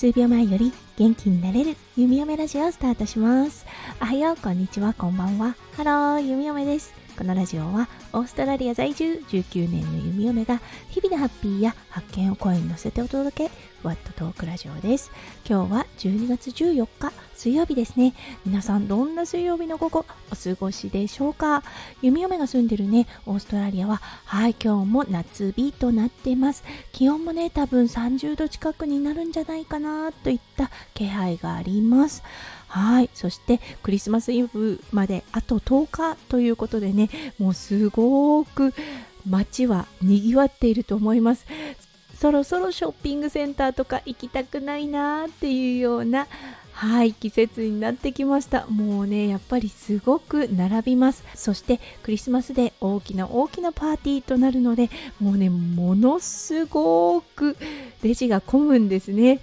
数秒前より元気になれる弓嫁ラジオをスタートします。おはようこんにちはこんばんは。ハロー弓嫁です。このラジオはオーストラリア在住19年の弓嫁が日々のハッピーや発見を声に乗せてお届けふわっとトークラジオです。今日は12月14日水曜日ですね。皆さんどんな水曜日の午後お過ごしでしょうか？弓嫁が住んでるねオーストラリアははい今日も夏日となってます。気温もね多分30度近くになるんじゃないかなといった気配があります。はい。そしてクリスマスイブまであと10日ということでねもうすごく街は賑わっていると思います。そろそろショッピングセンターとか行きたくないなーっていうようなはい季節になってきました。もうねやっぱりすごく並びます。そしてクリスマスで大きな大きなパーティーとなるのでもうねものすごくレジが混むんですね。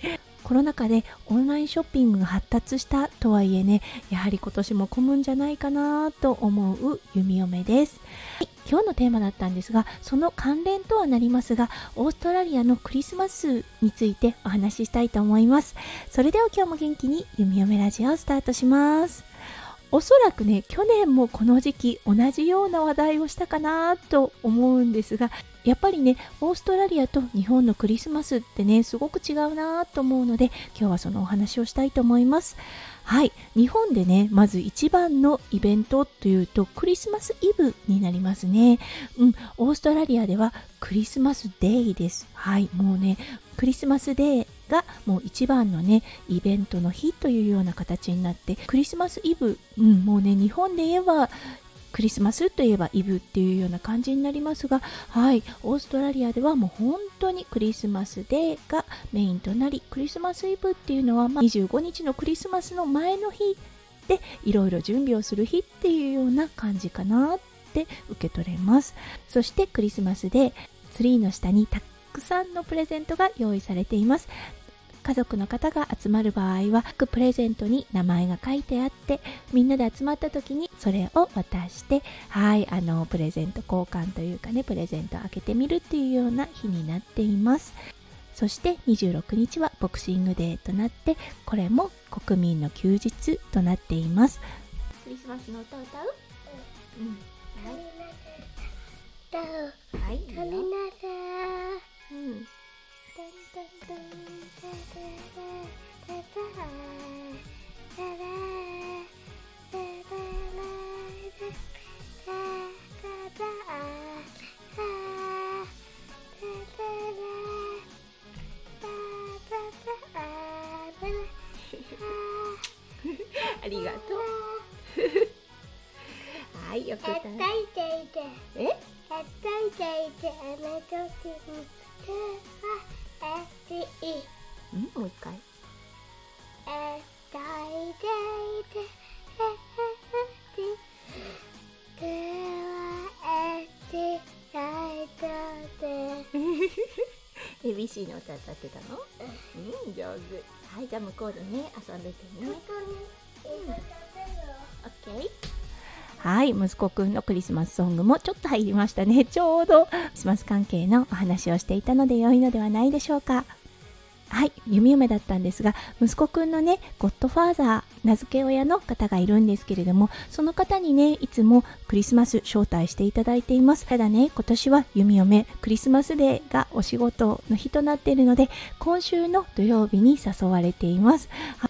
コロナ禍でオンラインショッピングが発達したとはいえねやはり今年も混むんじゃないかなと思う弓嫁です、はい今日のテーマだったんですがその関連とはなりますがオーストラリアのクリスマスについてお話ししたいと思います。それでは今日も元気に弓嫁ラジオをスタートします。おそらくね去年もこの時期同じような話題をしたかなと思うんですがやっぱりねオーストラリアと日本のクリスマスってねすごく違うなと思うので今日はそのお話をしたいと思います。はい。日本でねまず一番のイベントというとクリスマスイブになりますね。うん。オーストラリアではクリスマスデイです。はい。もうねクリスマスデーがもう一番のねイベントの日というような形になってクリスマスイブ、うん、もうね日本で言えばクリスマスといえばイブっていうような感じになりますが、はい、オーストラリアではもう本当にクリスマスデーがメインとなり、クリスマスイブっていうのは、まあ、25日のクリスマスの前の日でいろいろ準備をする日っていうような感じかなって受け取れます。そしてクリスマスでツリーの下にたくさんのプレゼントが用意されています。家族の方が集まる場合は各プレゼントに名前が書いてあってみんなで集まった時にそれを渡してはいあのプレゼント交換というかねプレゼントを開けてみるっていうような日になっています。そして26日はボクシングデーとなってこれも国民の休日となっています。クリスマスの歌歌う、うん、はい、はい、うん ありがとう。はい、よく歌う。え？やっといていて、あの時に。うんもう一回。エビシーの歌歌ってたの？うん上手。はいじゃあ向こうでね遊んでてね。うん、オッケーはい息子くんのクリスマスソングもちょっと入りましたね ちょうどクリスマス関係のお話をしていたので良いのではないでしょうかはい、弓嫁だったんですが、息子くんのね、ゴッドファーザー、名付け親の方がいるんですけれども、その方にね、いつもクリスマス招待していただいています。ただね、今年は弓嫁、クリスマスデーがお仕事の日となっているので、今週の土曜日に誘われています。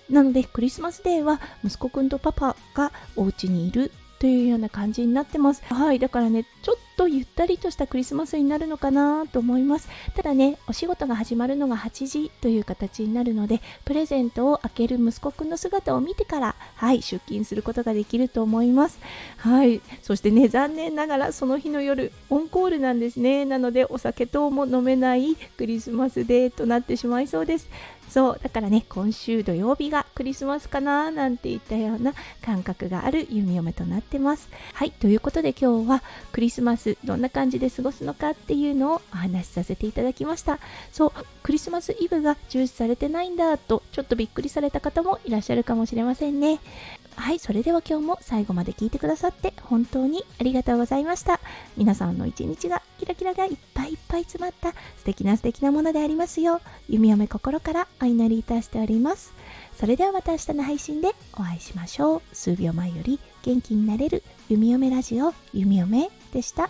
なので、クリスマスデーは息子くんとパパがお家にいるというような感じになってます。はい、だからね、ちょっとゆったりとしたクリスマスになるのかなと思います。ただね、お仕事が始まるのが8時という形になるので、プレゼントを開ける息子くんの姿を見てから、はい、出勤することができると思います。はい、そしてね、残念ながらその日の夜、オンコールなんですね。なので、お酒等も飲めないクリスマスデーとなってしまいそうです。そうだからね今週土曜日がクリスマスかななんていったような感覚がある弓嫁となってますはいということで今日はクリスマスどんな感じで過ごすのかっていうのをお話しさせていただきましたそうクリスマスイブが重視されてないんだとちょっとびっくりされた方もいらっしゃるかもしれませんねはい、それでは今日も最後まで聞いてくださって本当にありがとうございました。皆さんの一日がキラキラがいっぱいいっぱい詰まった素敵な素敵なものでありますよう、弓嫁心からお祈りいたしております。それではまた明日の配信でお会いしましょう。数秒前より元気になれる弓嫁ラジオ弓嫁でした。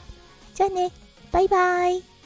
じゃあね、バイバイ。